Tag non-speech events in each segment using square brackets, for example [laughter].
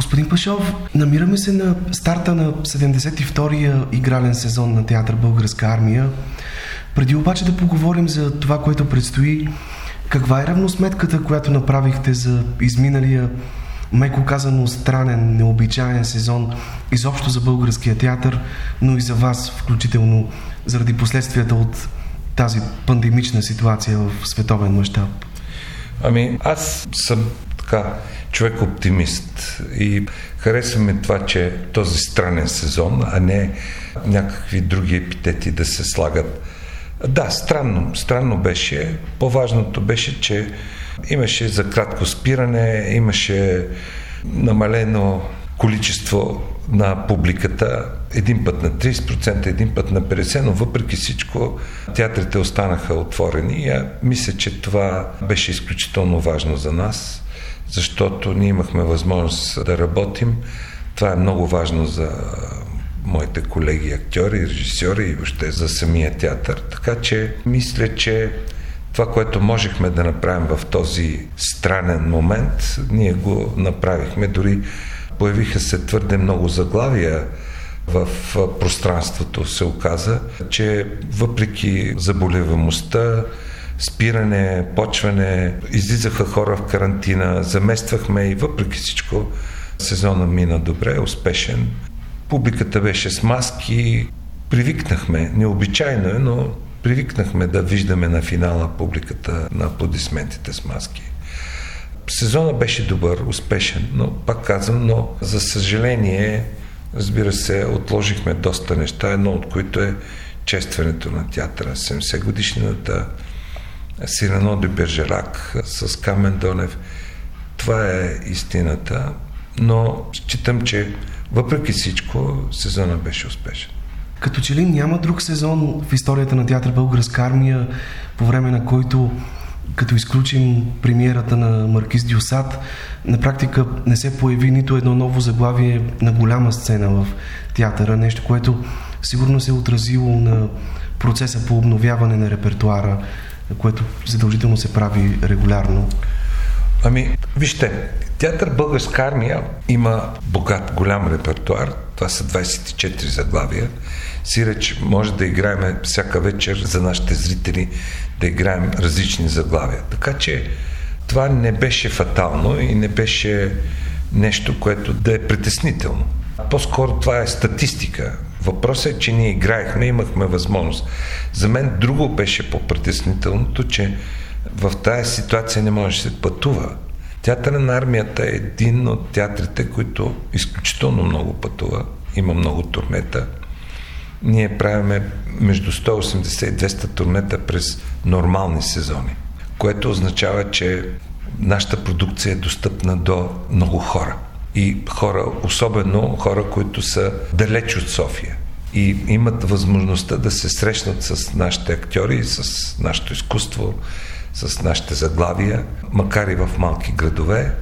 Господин Пашов, намираме се на старта на 72-я игрален сезон на театър Българска армия. Преди обаче да поговорим за това, което предстои, каква е равносметката, която направихте за изминалия, меко казано, странен, необичайен сезон, изобщо за българския театър, но и за вас, включително заради последствията от тази пандемична ситуация в световен мащаб? Ами, аз съм така човек оптимист и харесваме това, че този странен сезон, а не някакви други епитети да се слагат. Да, странно, странно беше. По-важното беше, че имаше за кратко спиране, имаше намалено количество на публиката, един път на 30%, един път на 50%, но въпреки всичко театрите останаха отворени. И мисля, че това беше изключително важно за нас, защото ние имахме възможност да работим. Това е много важно за моите колеги актьори, режисьори и въобще за самия театър. Така че мисля, че това, което можехме да направим в този странен момент, ние го направихме. Дори появиха се твърде много заглавия в пространството. Се оказа, че въпреки заболеваемостта, спиране, почване, излизаха хора в карантина, замествахме и въпреки всичко сезона мина добре, успешен. Публиката беше с маски, привикнахме, необичайно е, но привикнахме да виждаме на финала публиката на аплодисментите с маски. Сезона беше добър, успешен, но пак казвам, но за съжаление, разбира се, отложихме доста неща, едно от които е честването на театъра, 70 годишнината, Сирано де Бержерак с Камен Донев. Това е истината, но считам, че въпреки всичко сезона беше успешен. Като че ли няма друг сезон в историята на театър Българска армия, по време на който като изключим премиерата на Маркиз Дюсад, на практика не се появи нито едно ново заглавие на голяма сцена в театъра, нещо, което сигурно се е отразило на процеса по обновяване на репертуара, което задължително се прави регулярно. Ами, вижте, театър Българска армия има богат, голям репертуар. Това са 24 заглавия. Сиреч може да играем всяка вечер за нашите зрители да играем различни заглавия. Така че това не беше фатално и не беше нещо, което да е притеснително. По-скоро това е статистика. Въпросът е, че ние играехме, имахме възможност. За мен друго беше по-притеснителното, че в тази ситуация не може да се пътува. Театъра на армията е един от театрите, които изключително много пътува. Има много турнета. Ние правиме между 180 и 200 турнета през нормални сезони, което означава, че нашата продукция е достъпна до много хора. И хора, особено хора, които са далеч от София и имат възможността да се срещнат с нашите актьори, с нашето изкуство, с нашите заглавия, макар и в малки градове,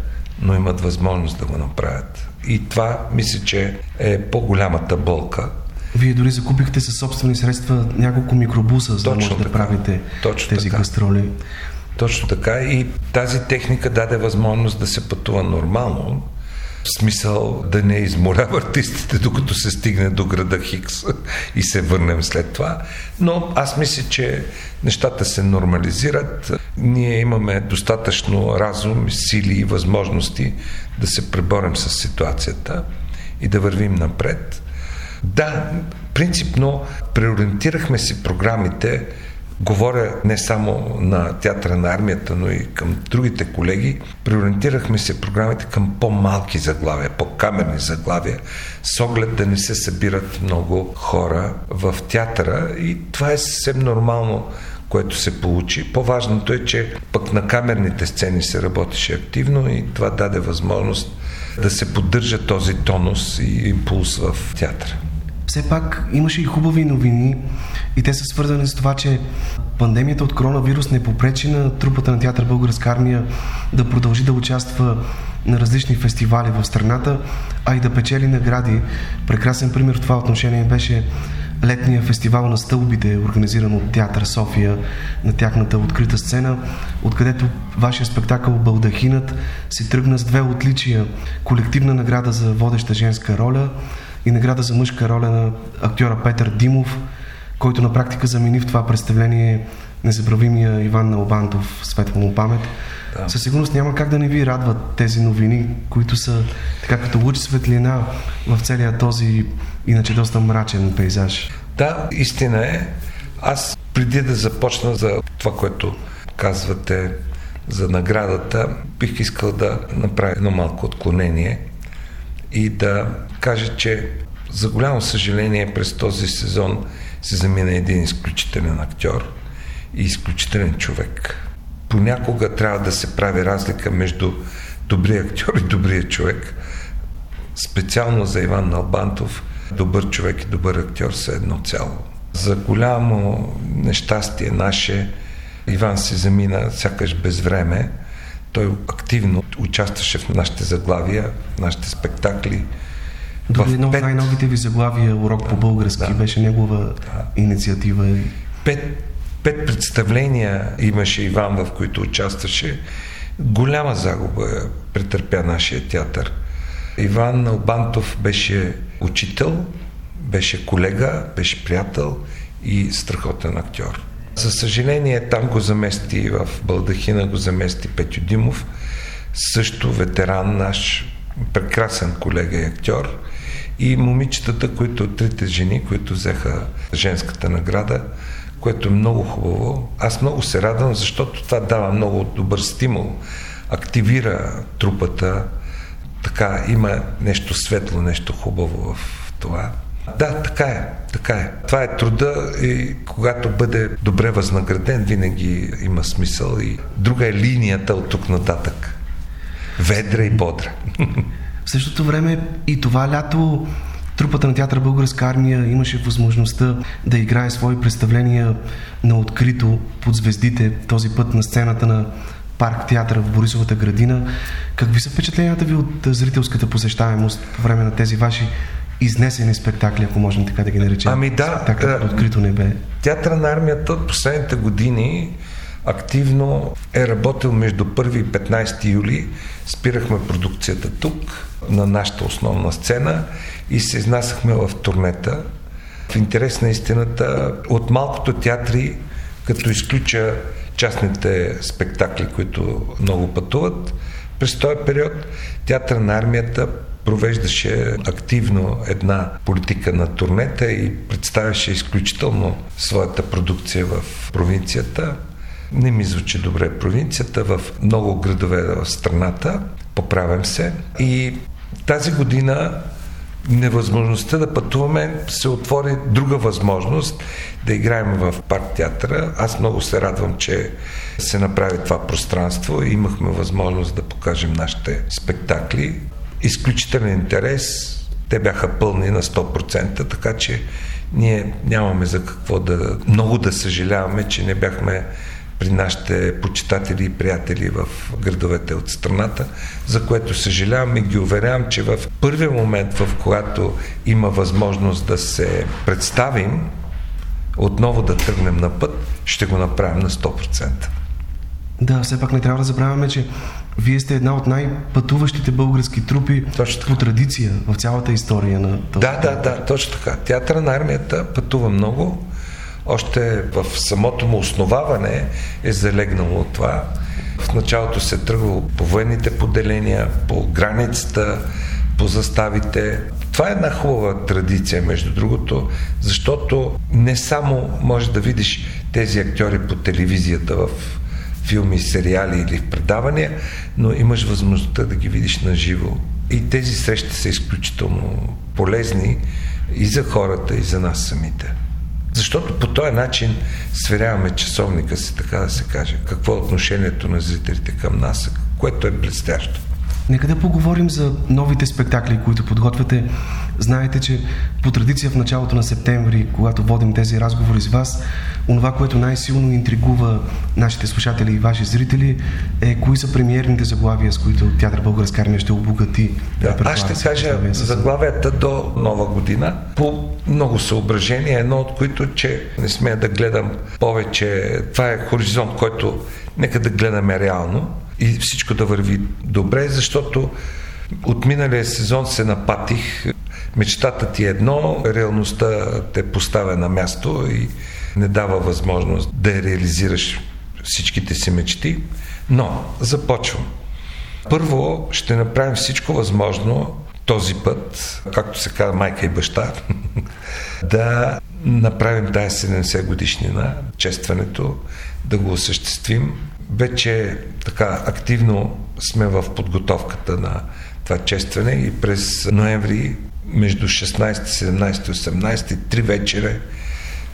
но имат възможност да го направят. И това, мисля, че е по-голямата болка. Вие дори закупихте със собствени средства няколко микробуса, за да може да правите Точно тези така. гастроли. Точно така и тази техника даде възможност да се пътува нормално, в смисъл да не изморява артистите, докато се стигне до града Хикс и се върнем след това. Но аз мисля, че нещата се нормализират. Ние имаме достатъчно разум, сили и възможности да се преборим с ситуацията и да вървим напред. Да, принципно преориентирахме си програмите Говоря не само на театъра на армията, но и към другите колеги. Приориентирахме се програмите към по-малки заглавия, по-камерни заглавия, с оглед да не се събират много хора в театъра и това е съвсем нормално което се получи. По-важното е, че пък на камерните сцени се работеше активно и това даде възможност да се поддържа този тонус и импулс в театъра. Все пак имаше и хубави новини и те са свързани с това, че пандемията от коронавирус не попречи на трупата на театър Българска армия да продължи да участва на различни фестивали в страната, а и да печели награди. Прекрасен пример в това отношение беше летния фестивал на стълбите, организиран от Театър София на тяхната открита сцена, откъдето вашия спектакъл Балдахинът си тръгна с две отличия. Колективна награда за водеща женска роля и награда за мъжка роля на актьора Петър Димов, който на практика замени в това представление незабравимия Иван Налбантов, светла му памет. Да. Със сигурност няма как да не ви радват тези новини, които са така като луч светлина в целия този иначе доста мрачен пейзаж. Да, истина е. Аз преди да започна за това, което казвате за наградата, бих искал да направя едно малко отклонение и да кажа, че за голямо съжаление през този сезон се замина един изключителен актьор и изключителен човек. Понякога трябва да се прави разлика между добрия актьор и добрия човек. Специално за Иван Налбантов, добър човек и добър актьор са едно цяло. За голямо нещастие наше, Иван се замина сякаш без време. Той активно участваше в нашите заглавия, в нашите спектакли. Дори едно от най-новите ви заглавия, урок по български, да, беше негова да. инициатива. Пет, пет представления имаше Иван, в които участваше. Голяма загуба претърпя нашия театър. Иван Албантов беше учител, беше колега, беше приятел и страхотен актьор. За съжаление, там го замести в Балдахина, го замести Петю Димов, също ветеран наш, прекрасен колега и актьор. И момичетата, които, трите жени, които взеха женската награда, което е много хубаво. Аз много се радвам, защото това дава много добър стимул, активира трупата, така има нещо светло, нещо хубаво в това. Да, така е, така е. Това е труда и когато бъде добре възнаграден, винаги има смисъл и друга е линията от тук нататък. Ведра и бодра. [laughs] В същото време и това лято трупата на театър Българска армия имаше възможността да играе свои представления на открито под звездите, този път на сцената на парк театъра в Борисовата градина. Какви са впечатленията ви от зрителската посещаемост по време на тези ваши изнесени спектакли, ако можем така да ги наречем? Ами да, спектакли под открито небе. Театъра на армията от последните години активно е работил между 1 и 15 юли. Спирахме продукцията тук, на нашата основна сцена и се изнасяхме в турнета. В интерес на истината, от малкото театри, като изключа частните спектакли, които много пътуват, през този период театър на армията провеждаше активно една политика на турнета и представяше изключително своята продукция в провинцията. Не ми звучи добре провинцията, в много градове в страната, поправям се. И тази година невъзможността да пътуваме се отвори друга възможност да играем в парк театъра. Аз много се радвам, че се направи това пространство и имахме възможност да покажем нашите спектакли. Изключителен интерес. Те бяха пълни на 100%, така че ние нямаме за какво да много да съжаляваме, че не бяхме при нашите почитатели и приятели в градовете от страната, за което съжалявам и ги уверявам, че в първия момент, в когато има възможност да се представим, отново да тръгнем на път, ще го направим на 100%. Да, все пак не трябва да забравяме, че вие сте една от най-пътуващите български трупи по традиция в цялата история на този. Да, да, да, точно така. Театъра на армията пътува много още в самото му основаване е залегнало това. В началото се е тръгвало по военните поделения, по границата, по заставите. Това е една хубава традиция, между другото, защото не само можеш да видиш тези актьори по телевизията в филми, сериали или в предавания, но имаш възможността да ги видиш на живо. И тези срещи са изключително полезни и за хората, и за нас самите. Защото по този начин сверяваме часовника си, така да се каже. Какво е отношението на зрителите към нас, което е блестящо. Нека да поговорим за новите спектакли, които подготвяте. Знаете, че по традиция в началото на септември, когато водим тези разговори с вас, онова, което най-силно интригува нашите слушатели и ваши зрители е кои са премиерните заглавия, с които Театър Българска армия ще обогати. Да, аз ще кажа заглавията до нова година по много съображения, едно от които, че не смея да гледам повече. Това е хоризонт, който нека да гледаме реално и всичко да върви добре, защото от миналия сезон се напатих. Мечтата ти е едно, реалността те поставя на място и не дава възможност да реализираш всичките си мечти. Но започвам. Първо ще направим всичко възможно този път, както се казва майка и баща, [laughs] да направим тази 70 годишнина, честването, да го осъществим. Вече така активно сме в подготовката на това честване и през ноември между 16, 17 и 18 три вечера,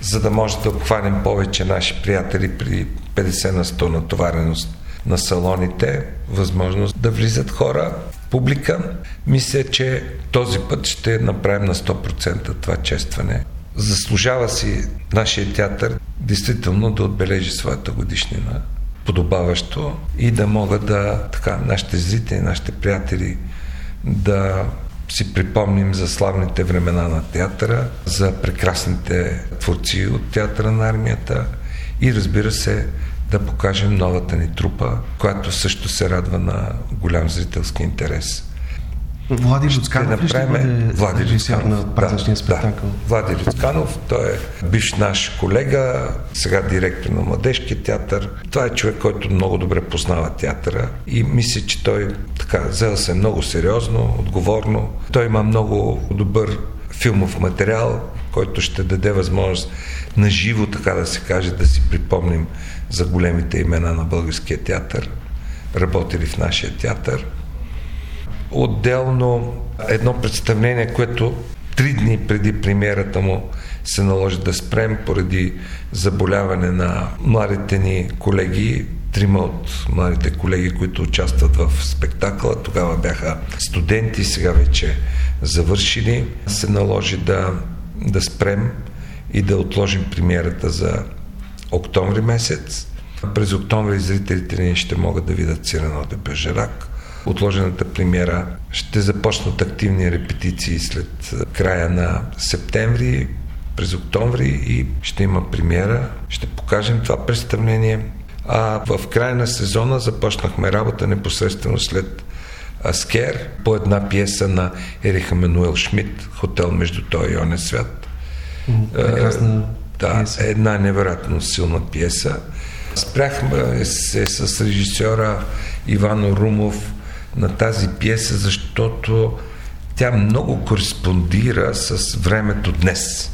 за да може да обхванем повече наши приятели при 50 на 100 натовареност на салоните, възможност да влизат хора, публика. Мисля, че този път ще направим на 100% това честване. Заслужава си нашия театър действително да отбележи своята годишнина подобаващо и да могат да, така, нашите зрители, нашите приятели да си припомним за славните времена на театъра, за прекрасните творци от театъра на армията и разбира се да покажем новата ни трупа, която също се радва на голям зрителски интерес. Влади Люцканов ще ще бъде Влади Люцканов, на празничния да, спектакъл? Да. Влади Люцканов, той е биш наш колега, сега директор на Младежкия театър. Това е човек, който много добре познава театъра и мисля, че той така взел се много сериозно, отговорно. Той има много добър филмов материал, който ще даде възможност на живо, така да се каже, да си припомним за големите имена на българския театър, работили в нашия театър. Отделно едно представление, което три дни преди премиерата му се наложи да спрем поради заболяване на младите ни колеги, трима от младите колеги, които участват в спектакъла. Тогава бяха студенти, сега вече завършили. Се наложи да, да спрем и да отложим премиерата за октомври месец. През октомври зрителите ни ще могат да видят Цирано де Бежерак. Отложената премиера ще започнат активни репетиции след края на септември, през октомври и ще има премиера. Ще покажем това представление. А в края на сезона започнахме работа непосредствено след Аскер по една пиеса на Ериха Мануел Шмидт «Хотел между той и оне свят». Прекрасна да, пиеса. една невероятно силна пиеса. Спряхме се с режисьора Ивано Румов на тази пиеса, защото тя много кореспондира с времето днес.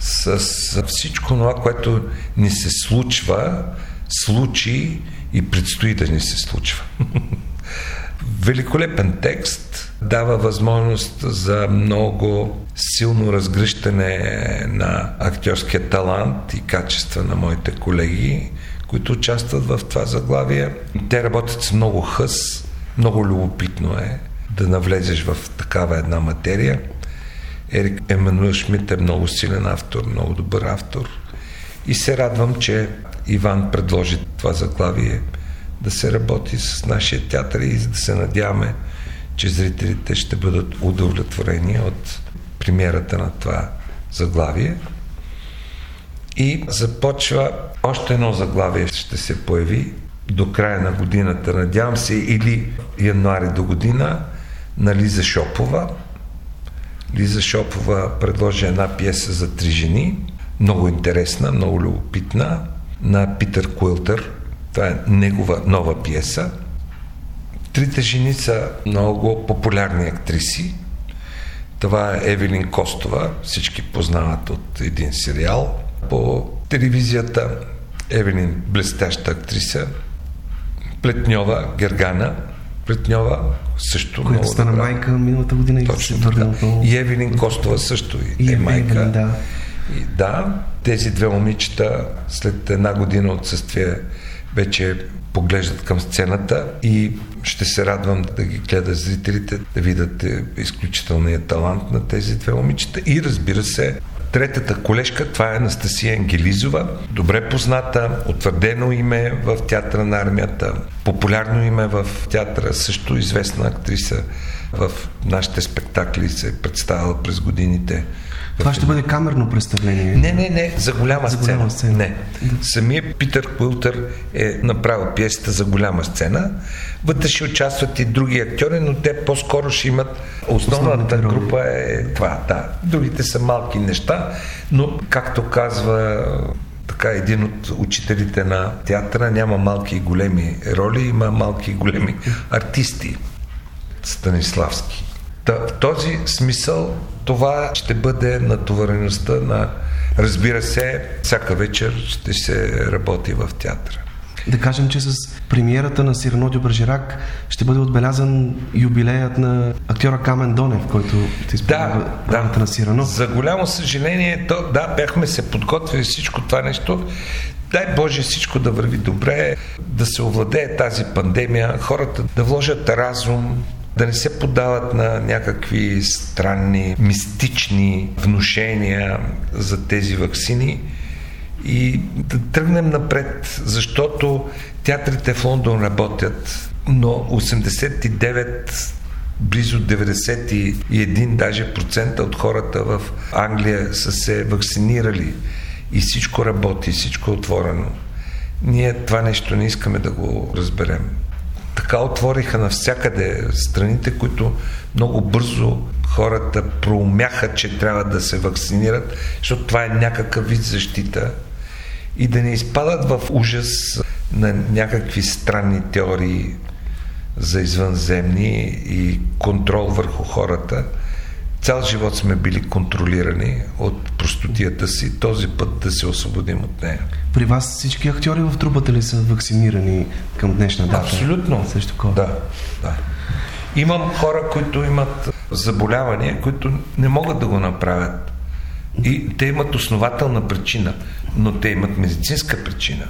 С всичко това, което ни се случва, случи и предстои да ни се случва. [laughs] Великолепен текст дава възможност за много силно разгръщане на актьорския талант и качества на моите колеги, които участват в това заглавие. Те работят с много хъс, много любопитно е да навлезеш в такава една материя. Ерик Емануел Шмидт е много силен автор, много добър автор. И се радвам, че Иван предложи това заглавие да се работи с нашия театър и да се надяваме, че зрителите ще бъдат удовлетворени от премиерата на това заглавие. И започва още едно заглавие ще се появи до края на годината, надявам се, или януари до година, на Лиза Шопова. Лиза Шопова предложи една пиеса за три жени, много интересна, много любопитна, на Питър Куилтър. Това е негова нова пиеса. Трите жени са много популярни актриси. Това е Евелин Костова, всички познават от един сериал. По телевизията Евелин блестяща актриса, Плетньова, Гергана, Плетньова също Която стана добра. майка миналата година Точно и се така. И Евелин Костова също и, и е майка. Евелин, да. И да, тези две момичета след една година отсъствие вече поглеждат към сцената и ще се радвам да ги гледат зрителите, да видят е, изключителния талант на тези две момичета и разбира се, Третата колежка, това е Анастасия Ангелизова, добре позната, утвърдено име в театъра на армията, популярно име в театъра, също известна актриса в нашите спектакли се е представила през годините. Това ще бъде камерно представление. Не, не, не, за голяма за сцена. Голяма сцена. Не. Да. Самия Питър Куилтър е направил пиесата за голяма сцена. Вътре ще участват и други актьори, но те по-скоро ще имат. Основната група е това, да. Другите са малки неща, но както казва така един от учителите на театъра, няма малки и големи роли, има малки и големи артисти. Станиславски. Та, в този смисъл това ще бъде натовареността на... Разбира се, всяка вечер ще се работи в театъра. Да кажем, че с премиерата на Сирано Дюбържирак ще бъде отбелязан юбилеят на актьора Камен Донев, който ще изпълнява да, да, на Сирано. За голямо съжаление, то, да, бяхме се подготвили всичко това нещо. Дай Боже всичко да върви добре, да се овладее тази пандемия, хората да вложат разум, да не се подават на някакви странни, мистични внушения за тези вакцини и да тръгнем напред, защото театрите в Лондон работят, но 89 близо 91 даже процента от хората в Англия са се вакцинирали и всичко работи, всичко е отворено. Ние това нещо не искаме да го разберем така отвориха навсякъде страните, които много бързо хората проумяха, че трябва да се вакцинират, защото това е някакъв вид защита и да не изпадат в ужас на някакви странни теории за извънземни и контрол върху хората. Цял живот сме били контролирани от простотията си, този път да се освободим от нея. При вас всички актьори в трупата ли са вакцинирани към днешна дата? Абсолютно. Също COVID. Да, да. Имам хора, които имат заболявания, които не могат да го направят. И те имат основателна причина, но те имат медицинска причина.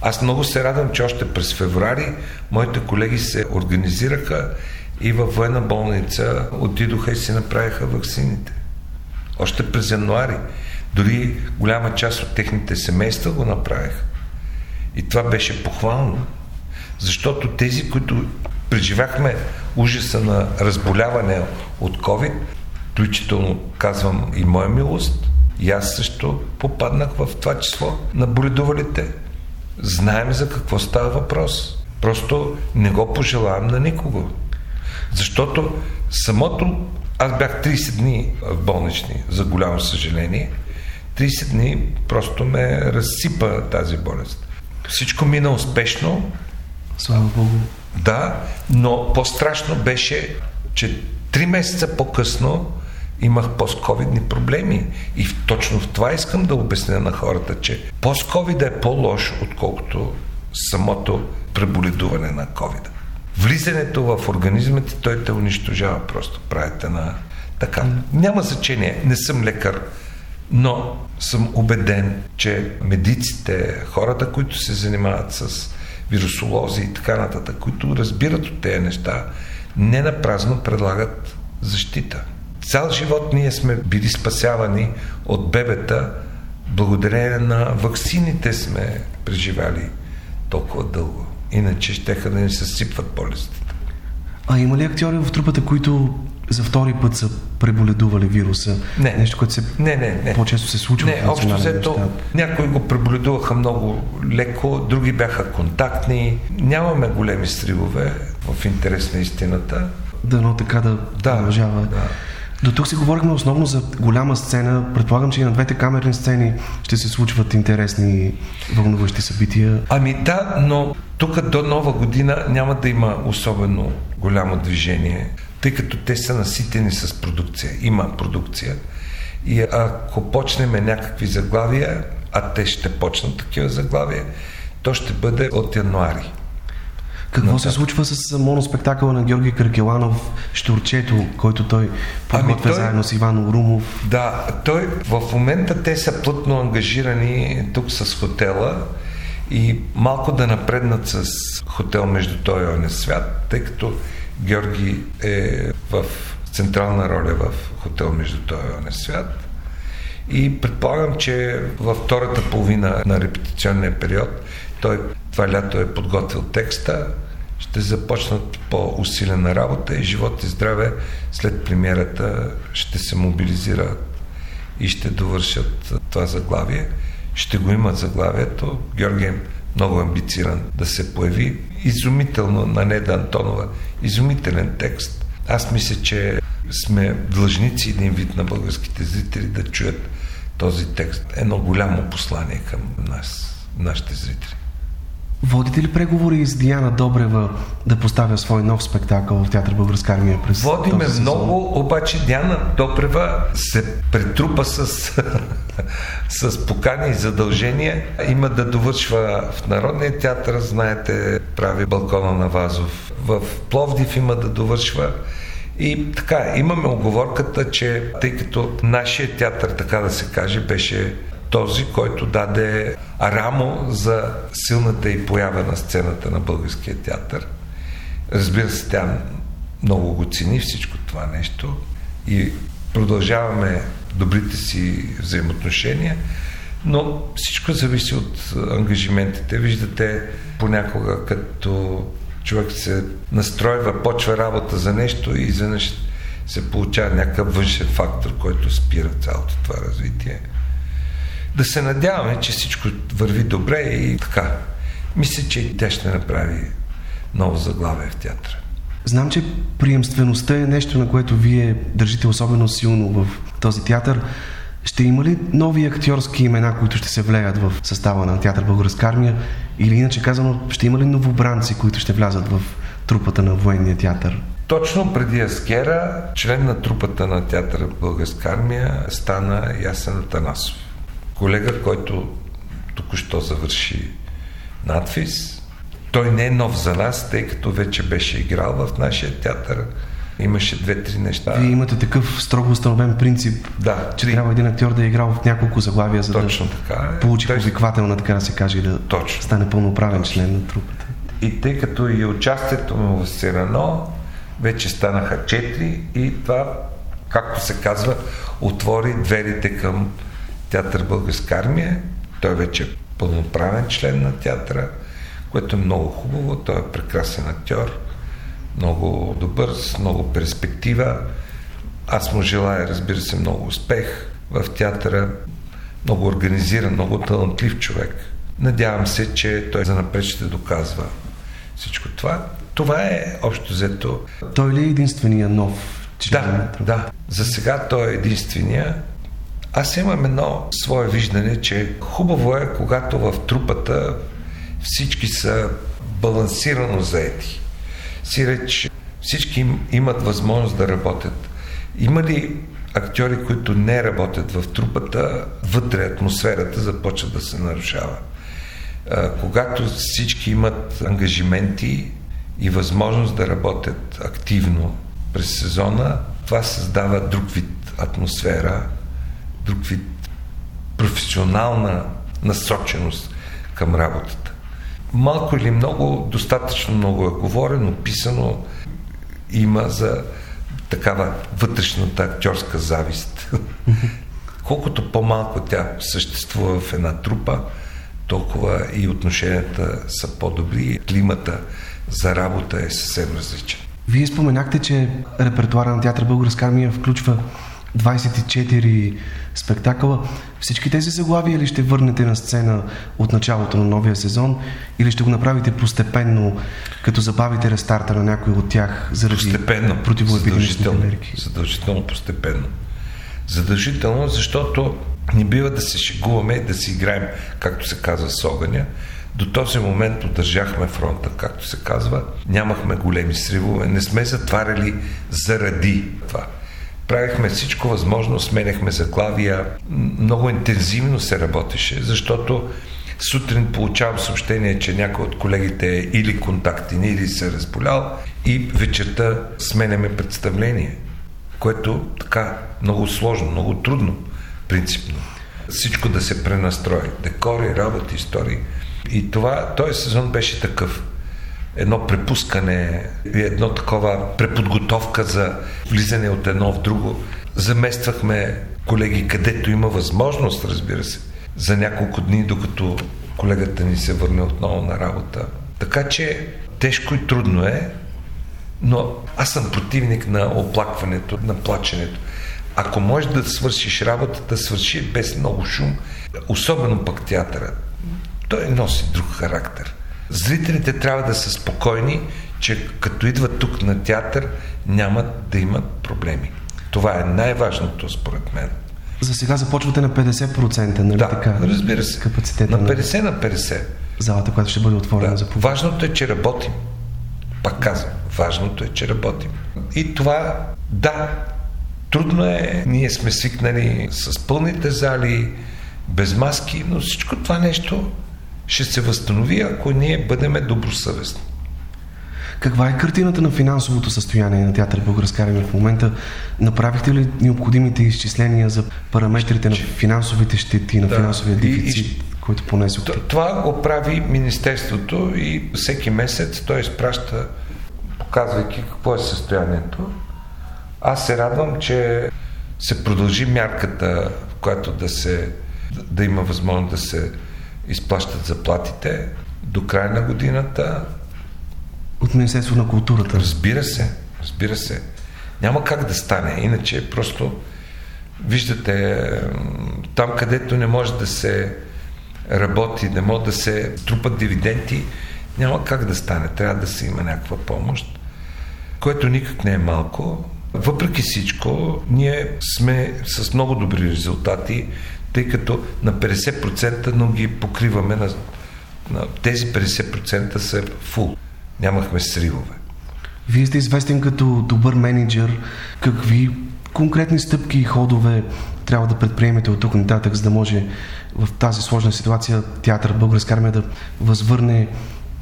Аз много се радвам, че още през феврари моите колеги се организираха и във военна болница отидоха и си направиха вакцините. Още през януари. Дори голяма част от техните семейства го направиха. И това беше похвално. Защото тези, които преживяхме ужаса на разболяване от COVID, включително казвам и моя милост, и аз също попаднах в това число на боледувалите. Знаем за какво става въпрос. Просто не го пожелавам на никого. Защото самото... Аз бях 30 дни в болнични, за голямо съжаление. 30 дни просто ме разсипа тази болест. Всичко мина успешно. Слава Богу. Да, но по-страшно беше, че 3 месеца по-късно имах постковидни проблеми. И точно в това искам да обясня на хората, че постковид е по-лош, отколкото самото преболедуване на ковида влизането в организмите, той те унищожава просто. Правите на така. Няма значение, не съм лекар, но съм убеден, че медиците, хората, които се занимават с вирусолози и така нататък, които разбират от тези неща, не на празно предлагат защита. Цял живот ние сме били спасявани от бебета, благодарение на ваксините сме преживяли толкова дълго. Иначе ще да ни съсипват болестите. А има ли актьори в трупата, които за втори път са преболедували вируса? Не. Нещо, което се не, не, не. по-често се случва. Не, общо взето, някои го преболедуваха много леко, други бяха контактни. Нямаме големи сривове в интерес на истината. Дано така да, да продължава. Да. До тук си говорихме основно за голяма сцена. Предполагам, че и на двете камерни сцени ще се случват интересни вълнуващи събития. Ами да, но тук до нова година няма да има особено голямо движение, тъй като те са наситени с продукция. Има продукция. И ако почнем някакви заглавия, а те ще почнат такива заглавия, то ще бъде от януари. Какво се случва с моноспектакъла на Георги Кракеланов Штурчето, който той подготвя ами той, заедно с Иван Орумов? Да, той в момента те са плътно ангажирани тук с хотела и малко да напреднат с хотел между той и оня свят, тъй като Георги е в централна роля в хотел между той и оня свят. И предполагам, че във втората половина на репетиционния период той това лято е подготвил текста, ще започнат по-усилена работа и живот и здраве след премиерата ще се мобилизират и ще довършат това заглавие. Ще го имат заглавието. Георги е много амбициран да се появи. Изумително на Неда Антонова. Изумителен текст. Аз мисля, че сме длъжници един вид на българските зрители да чуят този текст. Едно голямо послание към нас, нашите зрители. Водите ли преговори с Диана Добрева да поставя свой нов спектакъл в Театър Българска армия през Водиме този много, обаче Диана Добрева се претрупа с, [laughs] с покани и задължения. Има да довършва в Народния театър, знаете, прави балкона на Вазов. В Пловдив има да довършва. И така, имаме оговорката, че тъй като нашия театър, така да се каже, беше този, който даде рамо за силната и поява на сцената на българския театър. Разбира се, тя много го цени всичко това нещо и продължаваме добрите си взаимоотношения, но всичко зависи от ангажиментите. Виждате, понякога като човек се настройва, почва работа за нещо и изведнъж се получава някакъв външен фактор, който спира цялото това развитие да се надяваме, че всичко върви добре и така. Мисля, че тя ще направи ново заглавие в театъра. Знам, че приемствеността е нещо, на което вие държите особено силно в този театър. Ще има ли нови актьорски имена, които ще се влеят в състава на театър Българска армия? Или иначе казано, ще има ли новобранци, които ще влязат в трупата на военния театър? Точно преди Аскера, член на трупата на театъра Българска армия стана Ясен Атанасов колега, който току-що завърши надфис. Той не е нов за нас, тъй като вече беше играл в нашия театър. Имаше две-три неща. Вие имате такъв строго установен принцип, да, че три... трябва един актьор да е играл в няколко заглавия, за Точно да така е. получи Той... повиквателна, така да се каже, и да Точно. стане пълноправен Точно. член на трупата. И тъй като и участието му в Сирано вече станаха четири и това, както се казва, отвори дверите към театър Българска армия. Той вече е пълноправен член на театъра, което е много хубаво. Той е прекрасен актьор, много добър, с много перспектива. Аз му желая, разбира се, много успех в театъра. Много организиран, много талантлив човек. Надявам се, че той за напред ще доказва всичко това. Това е общо взето. Той ли е единствения нов член? Да, да. За сега той е единствения. Аз имам едно свое виждане, че хубаво е, когато в трупата всички са балансирано заети. Си реч, всички имат възможност да работят. Има ли актьори, които не работят в трупата, вътре атмосферата започва да се нарушава. Когато всички имат ангажименти и възможност да работят активно през сезона, това създава друг вид атмосфера, друг вид професионална насоченост към работата. Малко или много, достатъчно много е говорено, писано, има за такава вътрешната актьорска завист. [laughs] Колкото по-малко тя съществува в една трупа, толкова и отношенията са по-добри, климата за работа е съвсем различен. Вие споменахте, че репертуара на театър Българска армия включва 24 спектакъла. Всички тези заглавия ли ще върнете на сцена от началото на новия сезон или ще го направите постепенно, като забавите рестарта на някой от тях заради противоепидемичните мерки? Задължително постепенно. Задължително, защото не бива да се шегуваме и да си играем, както се казва, с огъня. До този момент удържахме фронта, както се казва. Нямахме големи сривове, не сме затваряли заради това правихме всичко възможно, сменяхме заглавия, много интензивно се работеше, защото сутрин получавам съобщение, че някой от колегите е или контактен, или се е разболял и вечерта сменяме представление, което така много сложно, много трудно, принципно. Всичко да се пренастрои. Декори, работи, истории. И това, този сезон беше такъв. Едно препускане, едно такова преподготовка за влизане от едно в друго. Замествахме колеги, където има възможност, разбира се, за няколко дни, докато колегата ни се върне отново на работа. Така че тежко и трудно е, но аз съм противник на оплакването, на плаченето. Ако можеш да свършиш работата, свърши без много шум, особено пък театъра. Той носи друг характер. Зрителите трябва да са спокойни, че като идват тук на театър, няма да имат проблеми. Това е най-важното според мен. За сега започвате на 50%, нали да, така? разбира се. Капацитета на 50 на 50. Залата, която ще бъде отворена да. за публика. Важното е, че работим. Пак казвам, важното е, че работим. И това, да, трудно е. Ние сме свикнали с пълните зали, без маски, но всичко това нещо ще се възстанови, ако ние бъдеме добросъвестни. Каква е картината на финансовото състояние на театър Българска армия в момента? Направихте ли необходимите изчисления за параметрите на финансовите щети, на да, финансовия дефицит, и, който понесохте? Това го прави Министерството и всеки месец той изпраща, показвайки какво е състоянието. Аз се радвам, че се продължи мярката, в която да, се, да има възможност да се изплащат заплатите до края на годината. От Министерство на културата. Разбира се, разбира се. Няма как да стане. Иначе просто виждате там, където не може да се работи, не може да се трупат дивиденти, няма как да стане. Трябва да се има някаква помощ, което никак не е малко. Въпреки всичко, ние сме с много добри резултати, тъй като на 50% но ги покриваме на, на тези 50% са фул. Нямахме сривове. Вие сте известен като добър менеджер. Какви конкретни стъпки и ходове трябва да предприемете от тук нататък, за да може в тази сложна ситуация театър Българска армия да възвърне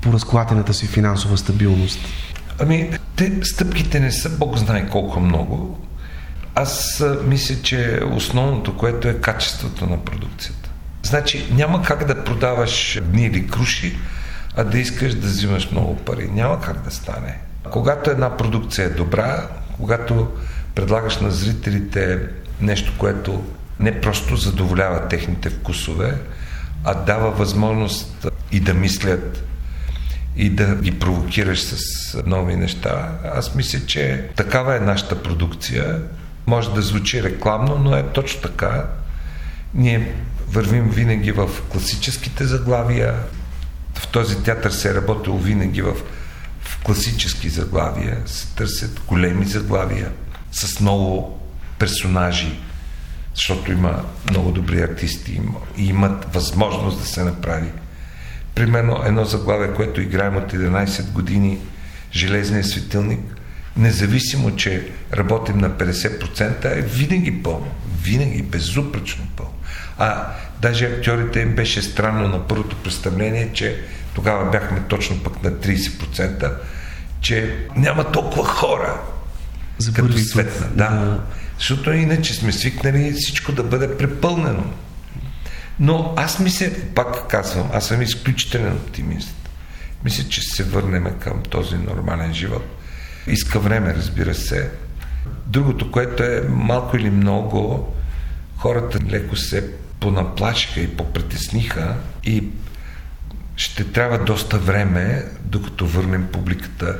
по разклатената си финансова стабилност? Ами, те стъпките не са Бог знае колко много. Аз мисля, че основното, което е качеството на продукцията. Значи няма как да продаваш дни или круши, а да искаш да взимаш много пари. Няма как да стане. Когато една продукция е добра, когато предлагаш на зрителите нещо, което не просто задоволява техните вкусове, а дава възможност и да мислят, и да ги провокираш с нови неща. Аз мисля, че такава е нашата продукция. Може да звучи рекламно, но е точно така. Ние вървим винаги в класическите заглавия. В този театър се е работил винаги в, в класически заглавия. Се търсят големи заглавия с много персонажи, защото има много добри артисти и имат възможност да се направи. Примерно едно заглавие, което играем от 11 години, Железния светилник, независимо, че работим на 50%, е винаги пълно. Винаги безупречно пълно. А даже актьорите им беше странно на първото представление, че тогава бяхме точно пък на 30%, че няма толкова хора. За като светна. Да. да. Защото иначе сме свикнали всичко да бъде препълнено. Но аз мисля, пак казвам, аз съм изключителен оптимист. Мисля, че се върнем към този нормален живот. Иска време, разбира се. Другото, което е малко или много, хората леко се понаплашиха и попритесниха и ще трябва доста време, докато върнем публиката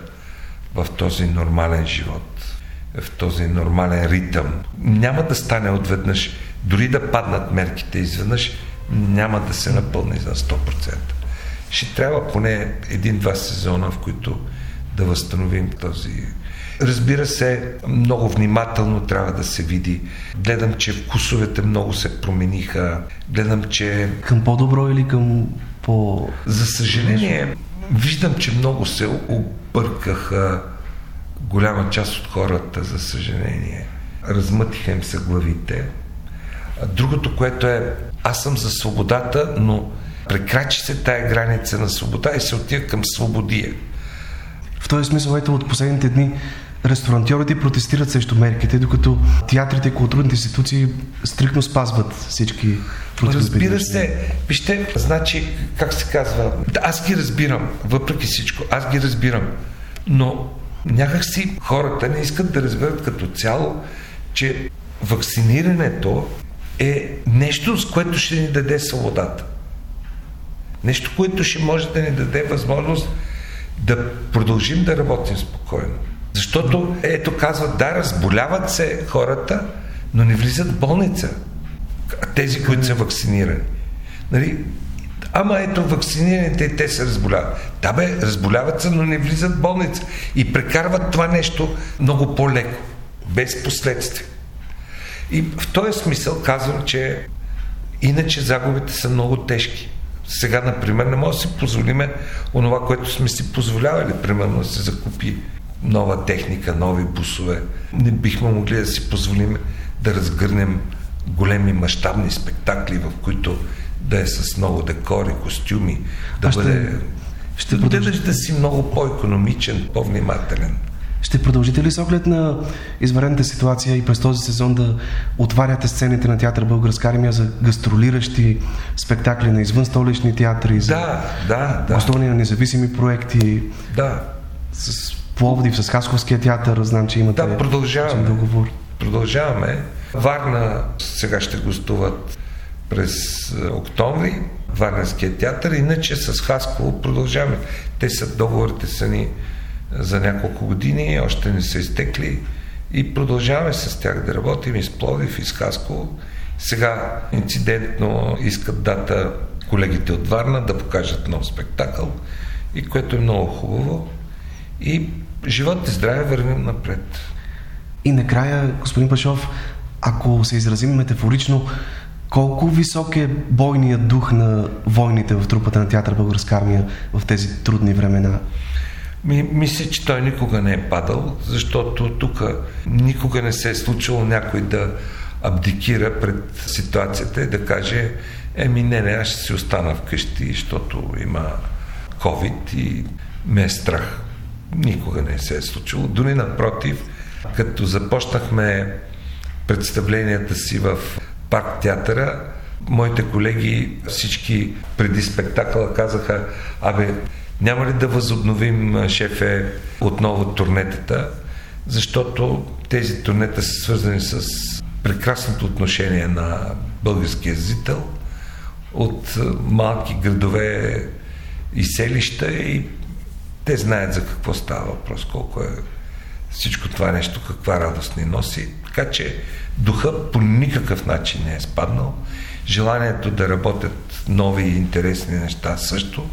в този нормален живот, в този нормален ритъм. Няма да стане отведнъж, дори да паднат мерките изведнъж, няма да се напълни за 100%. Ще трябва поне един-два сезона, в които да възстановим този. Разбира се, много внимателно трябва да се види. Гледам, че вкусовете много се промениха. Гледам, че... Към по-добро или към по... За съжаление, виждам, че много се объркаха голяма част от хората, за съжаление. Размътиха им се главите. Другото, което е, аз съм за свободата, но прекрачи се тая граница на свобода и се отива към свободия. В този смисъл, ето от последните дни ресторантьорите протестират срещу мерките, докато театрите и културните институции стрикно спазват всички Разбира се, вижте, значи, как се казва, аз ги разбирам, въпреки всичко, аз ги разбирам, но някакси хората не искат да разберат като цяло, че вакцинирането е нещо, с което ще ни даде свободата. Нещо, което ще може да ни даде възможност да продължим да работим спокойно. Защото, ето казват, да, разболяват се хората, но не влизат в болница. Тези, които са вакцинирани. Нали? Ама ето, вакцинираните, те се разболяват. Да бе, разболяват се, но не влизат в болница. И прекарват това нещо много по-леко, без последствия. И в този смисъл казвам, че иначе загубите са много тежки. Сега, например, не може да си позволиме онова, което сме си позволявали, примерно да се закупи нова техника, нови бусове. Не бихме могли да си позволим да разгърнем големи мащабни спектакли, в които да е с много декори, костюми, да а бъде... Ще, ще да, да си много по-економичен, по-внимателен. Ще продължите ли с оглед на изварената ситуация и през този сезон да отваряте сцените на театър Българска армия за гастролиращи спектакли на извън столични театри, за да, да, да. на независими проекти? Да. С Пловдив, с Хасковския театър, знам, че имате да, продължаваме. договор. Продължаваме. Варна сега ще гостуват през е, октомври, Варненския театър, иначе с Хасково продължаваме. Те са, договорите са ни за няколко години, още не са изтекли и продължаваме с тях да работим и с Пловдив, и с Хасково. Сега инцидентно искат дата колегите от Варна да покажат нов спектакъл и което е много хубаво. И живот и здраве вървим напред. И накрая, господин Пашов, ако се изразим метафорично, колко висок е бойният дух на войните в трупата на театър Българска армия в тези трудни времена? Ми, мисля, че той никога не е падал, защото тук никога не се е случило някой да абдикира пред ситуацията и да каже еми не, не, аз ще си остана вкъщи, защото има COVID и ме е страх. Никога не се е случило. Дори напротив, като започнахме представленията си в парк театъра, моите колеги всички преди спектакъла казаха, абе, няма ли да възобновим, шефе, отново турнетата, защото тези турнета са свързани с прекрасното отношение на българския зрител от малки градове и селища и те знаят за какво става въпрос, колко е всичко това нещо, каква радост ни носи. Така че духа по никакъв начин не е спаднал. Желанието да работят нови и интересни неща също.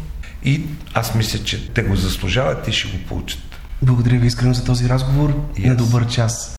И аз мисля, че те го заслужават и ще го получат. Благодаря ви искрено за този разговор и на добър час.